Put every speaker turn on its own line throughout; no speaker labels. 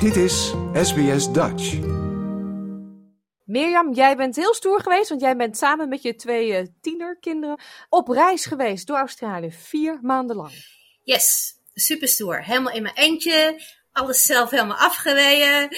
Dit is SBS Dutch.
Mirjam, jij bent heel stoer geweest, want jij bent samen met je twee uh, tienerkinderen op reis geweest door Australië, vier maanden lang.
Yes, super stoer. Helemaal in mijn eentje, alles zelf helemaal afgereden.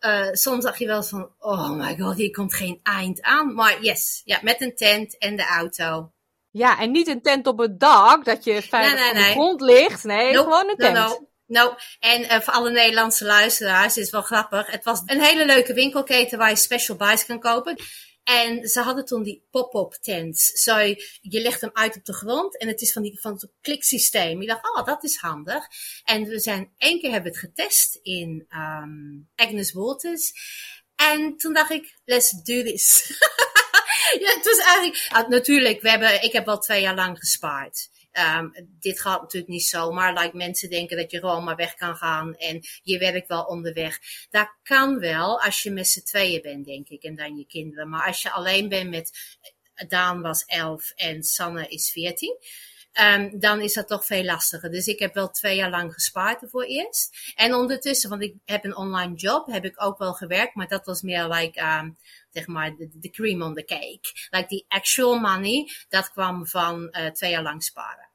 Uh, soms dacht je wel van, oh my god, hier komt geen eind aan. Maar yes, ja, met een tent en de auto.
Ja, en niet een tent op het dak, dat je veilig nee, nee, op de grond ligt. Nee, nope, gewoon een tent.
No, no. Nou, en uh, voor alle Nederlandse luisteraars is het wel grappig. Het was een hele leuke winkelketen waar je special buys kan kopen. En ze hadden toen die pop-up tents. Zo, je legt hem uit op de grond en het is van, die, van het kliksysteem. Je dacht, oh, dat is handig. En we zijn één keer hebben het getest in um, Agnes Waters. En toen dacht ik, let's do this. ja, het was eigenlijk, uh, natuurlijk, we hebben, ik heb al twee jaar lang gespaard. Um, dit gaat natuurlijk niet zomaar. Like mensen denken dat je gewoon maar weg kan gaan en je werkt wel onderweg. Dat kan wel als je met z'n tweeën bent, denk ik, en dan je kinderen. Maar als je alleen bent met, Daan was elf en Sanne is veertien. Um, dan is dat toch veel lastiger. Dus ik heb wel twee jaar lang gespaard ervoor eerst. En ondertussen, want ik heb een online job, heb ik ook wel gewerkt, maar dat was meer like, um, zeg maar, de, cream on the cake. Like the actual money, dat kwam van uh, twee jaar lang sparen.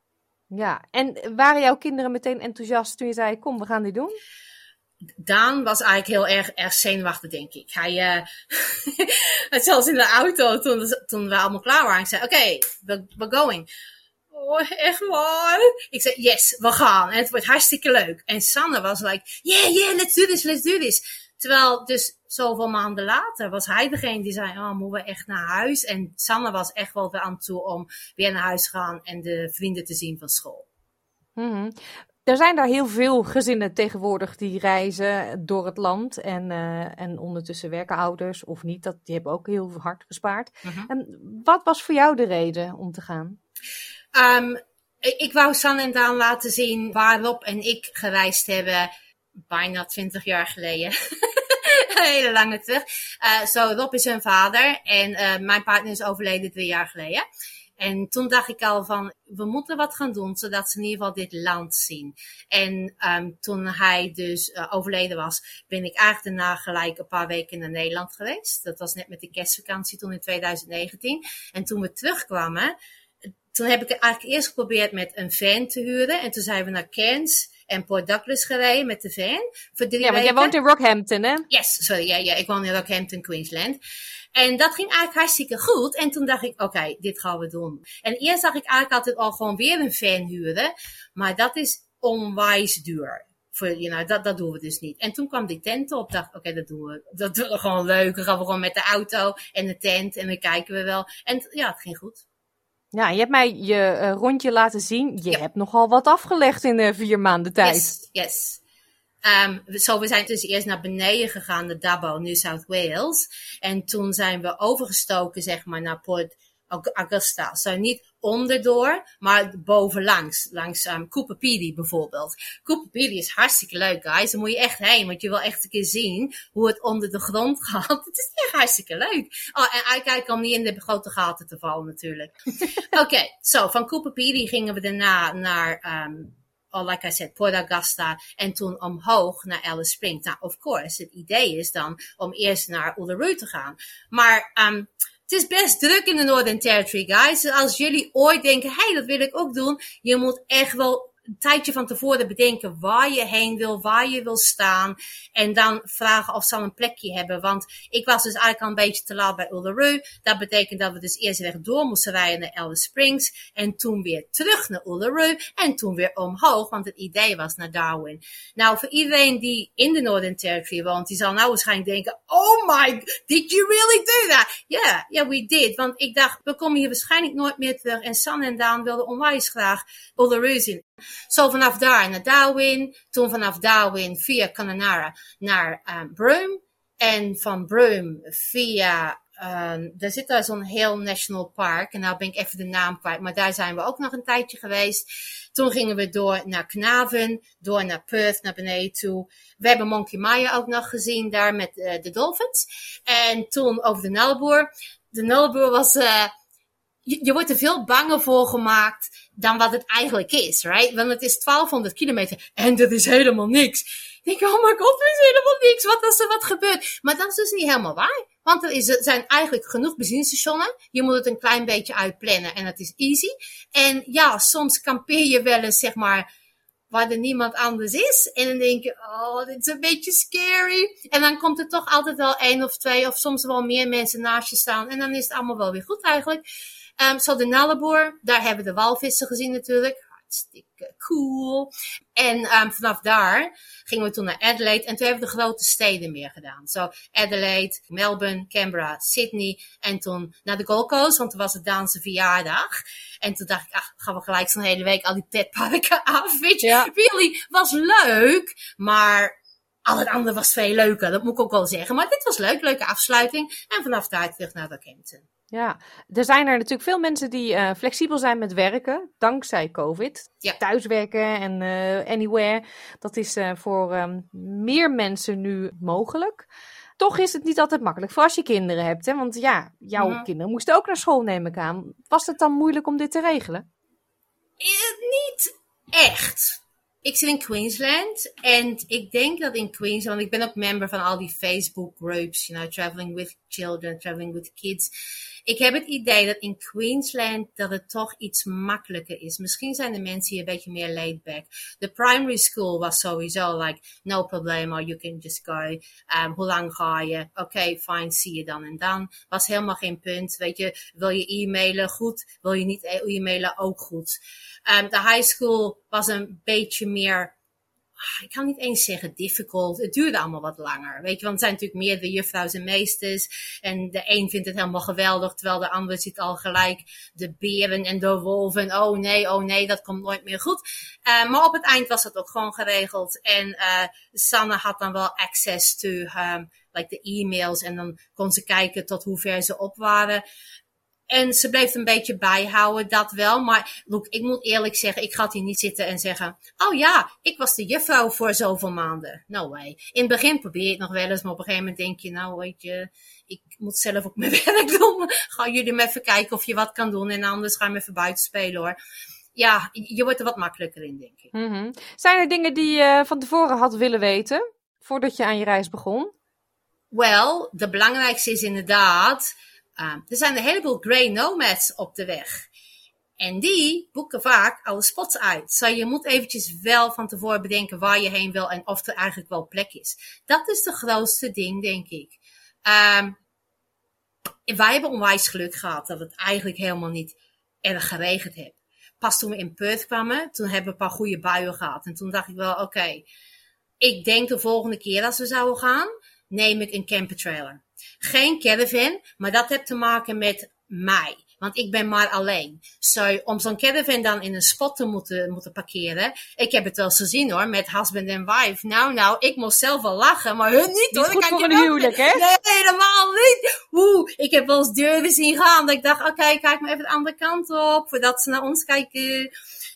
Ja, en waren jouw kinderen meteen enthousiast toen je zei: Kom, we gaan dit doen?
Daan was eigenlijk heel erg, erg zenuwachtig, denk ik. Hij, uh, zelfs in de auto, toen, toen we allemaal klaar waren, ik zei: Oké, we're, we're going. Oh, echt waar? Ik zei, yes, we gaan. En het wordt hartstikke leuk. En Sanne was like, yeah, yeah, let's do this, let's do this. Terwijl dus zoveel maanden later was hij degene die zei, oh, moeten we echt naar huis? En Sanne was echt wel weer aan toe om weer naar huis te gaan en de vrienden te zien van school.
Mm Er zijn daar heel veel gezinnen tegenwoordig die reizen door het land en, uh, en ondertussen werken ouders of niet. Dat, die hebben ook heel hard gespaard. Mm En wat was voor jou de reden om te gaan?
Um, ik wou Sanne en Daan laten zien waarop en ik gereisd hebben bijna twintig jaar geleden. hele lange terug. Uh, zo, Rob is hun vader en uh, mijn partner is overleden drie jaar geleden. En toen dacht ik al van, we moeten wat gaan doen, zodat ze in ieder geval dit land zien. En um, toen hij dus uh, overleden was, ben ik eigenlijk daarna gelijk een paar weken naar Nederland geweest. Dat was net met de kerstvakantie toen in 2019. En toen we terugkwamen, toen heb ik eigenlijk eerst geprobeerd met een van te huren. En toen zijn we naar Cairns en Port Douglas gereden met de van. Voor drie
ja, want jij woont in Rockhampton, hè?
Yes, sorry. Ja, ja, ik woon in Rockhampton, Queensland. En dat ging eigenlijk hartstikke goed. En toen dacht ik, oké, okay, dit gaan we doen. En eerst dacht ik eigenlijk altijd al gewoon weer een van huren. Maar dat is onwijs duur. Voor, you know, dat, dat doen we dus niet. En toen kwam die tent op. dacht, oké, okay, dat doen we. Dat doen we gewoon leuk. Dan gaan we gewoon met de auto en de tent. En dan kijken we wel. En ja, het ging goed.
Ja, je hebt mij je uh, rondje laten zien. Je hebt nogal wat afgelegd in uh, vier maanden tijd.
Yes, yes. Um, zo, we zijn dus eerst naar beneden gegaan, naar Dabo, New South Wales. En toen zijn we overgestoken, zeg maar, naar Port Augusta. Zo niet onderdoor, maar bovenlangs. Langs um, Cooper Pedy bijvoorbeeld. Cooper Pedy is hartstikke leuk, guys. Daar moet je echt heen, want je wil echt een keer zien hoe het onder de grond gaat. Het is echt hartstikke leuk. Oh, en uitkijken om niet in de grote gaten te vallen natuurlijk. Oké, okay, zo, so, van Cooper Pedy gingen we daarna naar... Um, oh, like I said, Port Augusta en toen omhoog naar Alice Springs. Nou, of course, het idee is dan om eerst naar Uluru te gaan. Maar um, het is best druk in de Northern Territory, guys. Als jullie ooit denken, hey, dat wil ik ook doen. Je moet echt wel een tijdje van tevoren bedenken waar je heen wil, waar je wil staan. En dan vragen of ze al een plekje hebben. Want ik was dus eigenlijk al een beetje te laat bij Uluru. Dat betekent dat we dus eerst door moesten rijden naar Alice Springs. En toen weer terug naar Uluru. En toen weer omhoog, want het idee was naar Darwin. Nou, voor iedereen die in de Northern Territory woont, die zal nou waarschijnlijk denken, oh my, did you really do that? Ja, yeah, yeah, we did. Want ik dacht, we komen hier waarschijnlijk nooit meer terug. En San en Daan wilden onwijs graag Uluru zien. Zo vanaf daar naar Darwin, toen vanaf Darwin via Connemara naar um, Broome. En van Broome via Um, er zit daar zo'n heel national park. En nou ben ik even de naam kwijt. Maar daar zijn we ook nog een tijdje geweest. Toen gingen we door naar Knaven. Door naar Perth, naar beneden toe. We hebben Monkey Maya ook nog gezien daar met uh, de Dolphins. En toen over de Nullarbor. De Nullarbor was... Uh, je, wordt er veel banger voor gemaakt dan wat het eigenlijk is, right? Want het is 1200 kilometer en dat is helemaal niks. Ik denk, oh mijn god, er is helemaal niks. Wat als er wat gebeurt? Maar dat is dus niet helemaal waar. Want er, is, zijn eigenlijk genoeg benzinestationen. Je moet het een klein beetje uitplannen en het is easy. En ja, soms kampeer je wel eens, zeg maar, waar er niemand anders is. En dan denk je, oh, dit is een beetje scary. En dan komt er toch altijd wel één of twee of soms wel meer mensen naast je staan. En dan is het allemaal wel weer goed eigenlijk. Um, zo de Nalleboer, daar hebben we de walvissen gezien natuurlijk hartstikke cool. En um, vanaf daar gingen we toen naar Adelaide. En toen hebben we de grote steden meer gedaan. Zo Adelaide, Melbourne, Canberra, Sydney. En toen naar de Gold Coast, want toen was het Daanse verjaardag. En toen dacht ik, ach, gaan we gelijk zo'n hele week al die petparken af. Weet je, ja. really, was leuk. Maar al het andere was veel leuker, dat moet ik ook wel zeggen. Maar dit was leuk, leuke afsluiting. En vanaf daar terug naar Rockhampton.
Ja, er zijn er natuurlijk veel mensen die uh, flexibel zijn met werken, dankzij COVID. Ja. Thuiswerken en uh, anywhere, dat is uh, voor um, meer mensen nu mogelijk. Toch is het niet altijd makkelijk, voor als je kinderen hebt. Hè? Want ja, jouw ja. kinderen moesten ook naar school, neem ik aan. Was het dan moeilijk om dit te regelen?
niet echt. Ik zit in Queensland en ik denk dat in Queensland, ik ben ook member van al die Facebook groups, you know, traveling with children, traveling with kids. Ik heb het idee dat in Queensland dat het toch iets makkelijker is. Misschien zijn de mensen hier een beetje meer laid back. De primary school was sowieso like, no problem, or you can just go. Um, hoe lang ga je? Oké, fine, zie je dan en dan. Was helemaal geen punt. Weet je, wil je e-mailen? Goed. Wil je niet e-mailen? Ook goed. Um, de high school was een beetje meer ik kan niet eens zeggen difficult. Het duurde allemaal wat langer. Weet je, want er zijn natuurlijk meer de juffrouws en meesters. En de een vindt het helemaal geweldig, terwijl de ander ziet al gelijk de beren en de wolven. Oh nee, oh nee, dat komt nooit meer goed. Uh, maar op het eind was het ook gewoon geregeld. En uh, Sanne had dan wel access to um, like de e-mails. En dan kon ze kijken tot hoe ver ze op waren. En ze bleef een beetje bijhouden, dat wel. Maar look, ik moet eerlijk zeggen, ik ga hier niet zitten en zeggen... Oh ja, ik was de juffrouw voor zoveel maanden. No way. In het begin probeer je het nog wel eens, maar op een gegeven moment denk je... Nou, weet je, ik moet zelf ook mijn werk doen. Gaan jullie me even kijken of je wat kan doen. En anders ga je me even buiten spelen hoor. Ja, je wordt er wat makkelijker in, denk ik.
Mm -hmm. Zijn er dingen die je van tevoren had willen weten, voordat je aan je reis begon?
Wel, de belangrijkste is inderdaad Um, er zijn een heleboel grey nomads op de weg. En die boeken vaak alle spots uit. Zo je moet eventjes wel van tevoren bedenken waar je heen wil en of er eigenlijk wel plek is. Dat is de grootste ding, denk ik. Um, wij hebben onwijs geluk gehad dat het eigenlijk helemaal niet erg geregend heeft. Pas toen we in Perth kwamen, toen hebben we een paar goede buien gehad. En toen dacht ik wel, oké, ik denk de volgende keer als we zouden gaan, neem ik een campertrailer. Geen caravan, maar dat heeft te maken met mij. Want ik ben maar alleen. So, om zo'n caravan dan in een spot te moeten, moeten parkeren. Ik heb het wel eens gezien hoor, met husband en wife. Nou, nou, ik moest zelf wel lachen, maar hun niet hoor.
Goed voor een huwelijk, hè?
Nee, helemaal niet. Oeh, ik heb wel eens deuren zien gaan. Dat ik dacht, oké, okay, kijk maar even de andere kant op. Voordat ze naar ons kijken.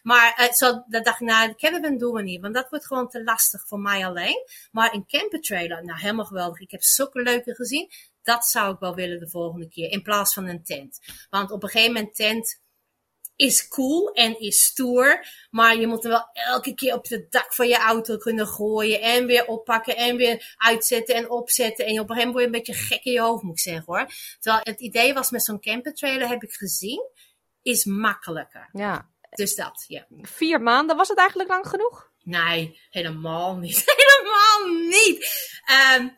Maar uh, zo, dat dacht ik, nou, de caravan doen we niet. Want dat wordt gewoon te lastig voor mij alleen. Maar een campertrailer, nou, helemaal geweldig. Ik heb zulke leuke gezien. Dat zou ik wel willen de volgende keer. In plaats van een tent. Want op een gegeven moment tent is cool en is stoer. Maar je moet hem wel elke keer op het dak van je auto kunnen gooien. En weer oppakken en weer uitzetten en opzetten. En op een gegeven moment word je een beetje gek in je hoofd, moet ik zeggen hoor. Terwijl het idee was met zo'n campertrailer, heb ik gezien, is makkelijker.
Ja.
Dus dat, ja.
Vier maanden, was het eigenlijk lang genoeg?
Nee, helemaal niet. helemaal niet. Um,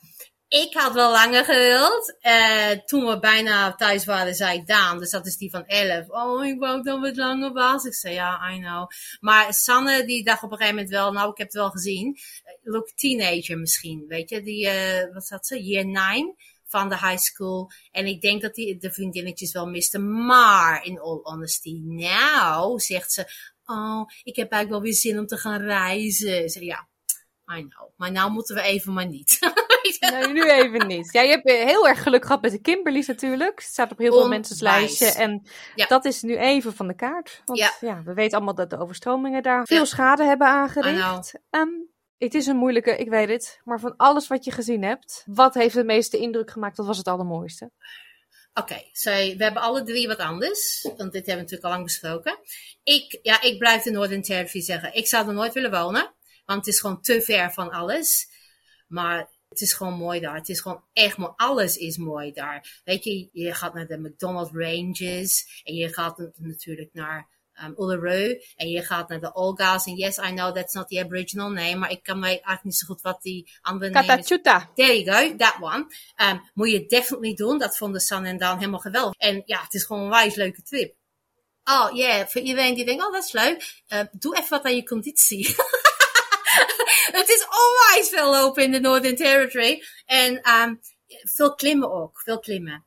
ik had wel langer gewild. Uh, toen we bijna thuis waren, zei Daan, dus dat is die van 11. Oh, ik wou dat het langer was. Ik zei, ja, I know. Maar Sanne, die dacht op een gegeven moment wel, nou, ik heb het wel gezien. Look, teenager misschien, weet je. Die, uh, wat zat ze? Year 9 van de high school. En ik denk dat die de vriendinnetjes wel misten. Maar, in all honesty, nou, zegt ze, oh, ik heb eigenlijk wel weer zin om te gaan reizen. Zeg, ja, I know. Maar nou moeten we even maar niet.
nee, nu even niet. Ja, je hebt heel erg geluk gehad met de Kimberly's natuurlijk. Het staat op heel veel mensen's lijstje. En ja. dat is nu even van de kaart. Want ja. ja. we weten allemaal dat de overstromingen daar veel schade hebben aangericht. Um, het is een moeilijke, ik weet het. Maar van alles wat je gezien hebt, wat heeft de meeste indruk gemaakt? Wat was het allermooiste?
Oké, okay, we hebben alle drie wat anders. Want dit hebben we natuurlijk al lang besproken. Ik, ja, ik blijf de Northern Territory zeggen. Ik zou er nooit willen wonen. Want het is gewoon te ver van alles. Maar het is gewoon mooi daar. Het is gewoon echt mooi. Alles is mooi daar. Weet je, je gaat naar de McDonald's Ranges. En je gaat natuurlijk naar um, Uluru. En je gaat naar de Olga's. En yes, I know that's not the Aboriginal name. Maar ik kan mij eigenlijk niet zo goed wat die andere.
Katachuta.
There you go, that one. Um, moet je definitely doen. Dat vonden San en Dan helemaal geweldig. En ja, het is gewoon een wijs leuke trip. Oh yeah, voor iedereen die denkt, oh dat is leuk. Uh, doe even wat aan je conditie. het is onwijs veel lopen in de Northern Territory. En um, veel klimmen ook, veel klimmen.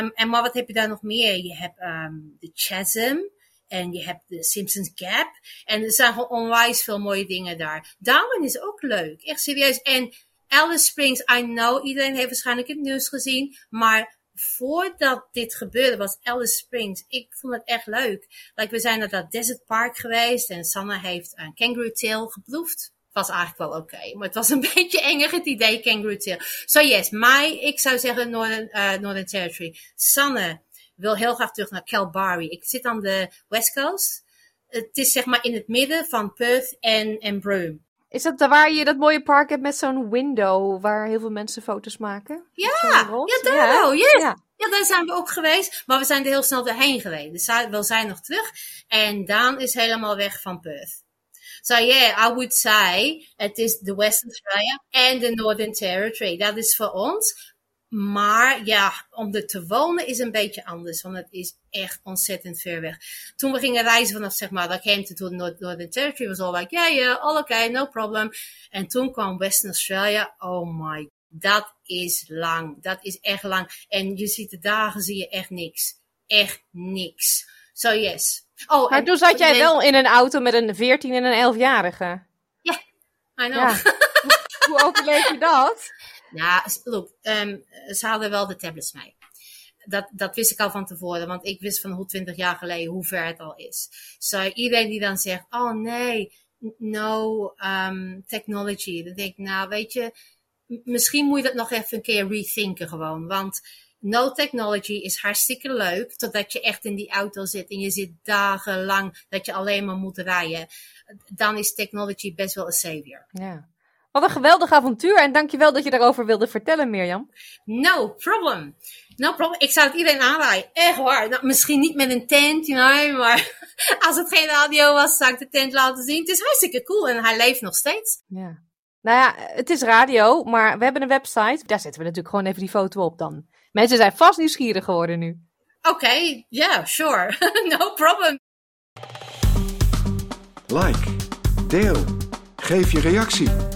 Um, en maar wat heb je daar nog meer? Je hebt um, de Chasm. En je hebt de Simpsons Gap. En er zijn gewoon onwijs veel mooie dingen daar. Darwin is ook leuk. Echt serieus. En Alice Springs, I know, iedereen heeft waarschijnlijk het nieuws gezien. Maar voordat dit gebeurde was Alice Springs. Ik vond het echt leuk. Like, we zijn naar dat Desert Park geweest. En Sanne heeft een kangaroo tail geproefd was eigenlijk wel oké. Maar het was een beetje enger het idee kangaroo tail. So yes, mij, ik zou zeggen Northern, uh, Northern Territory. Sanne wil heel graag terug naar Calgary. Ik zit aan de West Coast. Het is zeg maar in het midden van Perth en, en Broome.
Is dat waar je dat mooie park hebt met zo'n window waar heel veel mensen foto's maken?
Ja, ja, daar yes. ja. ja, daar zijn we ook geweest. Maar we zijn er heel snel doorheen geweest. Dus we zijn nog terug. En Daan is helemaal weg van Perth. So yeah, I would say het is de Western Australia en de Northern Territory. Dat is voor ons. Maar ja, om er te wonen is een beetje anders, want het is echt ontzettend ver weg. Toen we gingen reizen vanaf, zeg maar, dat came to the Northern Territory, was all like, yeah, yeah, all okay, no problem. En toen kwam Western Australia, oh my, dat is lang. Dat is echt lang. En je ziet de dagen, zie je echt niks. Echt niks. So yes.
Oh, maar toen zat jij wel in een auto met een 14 en een 11-jarige.
Ja, yeah, I know. Ja.
Hoe overleef je dat?
Ja, look, um, ze hadden wel de tablets mee. Dat, dat wist ik al van tevoren, want ik wist van hoe 20 jaar geleden hoe ver het al is. So, iedereen die dan zegt, oh nee, no um, technology. Dan denk ik, nou weet je, misschien moet je dat nog even een keer rethinken gewoon. Want no technology is hartstikke leuk, totdat je echt in die auto zit en je zit dagenlang dat je alleen maar moet rijden. Dan is technology best wel een savior.
Ja. Wat een geweldig avontuur en dankjewel dat je daarover wilde vertellen, Mirjam.
No problem. No problem. Ik zou het iedereen aanraaien. Echt waar. Nou, misschien niet met een tent, you know, maar als het geen radio was, zou ik de tent laten zien. Het is hartstikke cool en hij leeft nog steeds.
Ja. Nou ja, het is radio, maar we hebben een website. Daar zetten we natuurlijk gewoon even die foto op dan. Mensen zijn vast nieuwsgierig geworden nu.
Oké, okay, yeah, sure. no problem.
Like, deel, geef je reactie.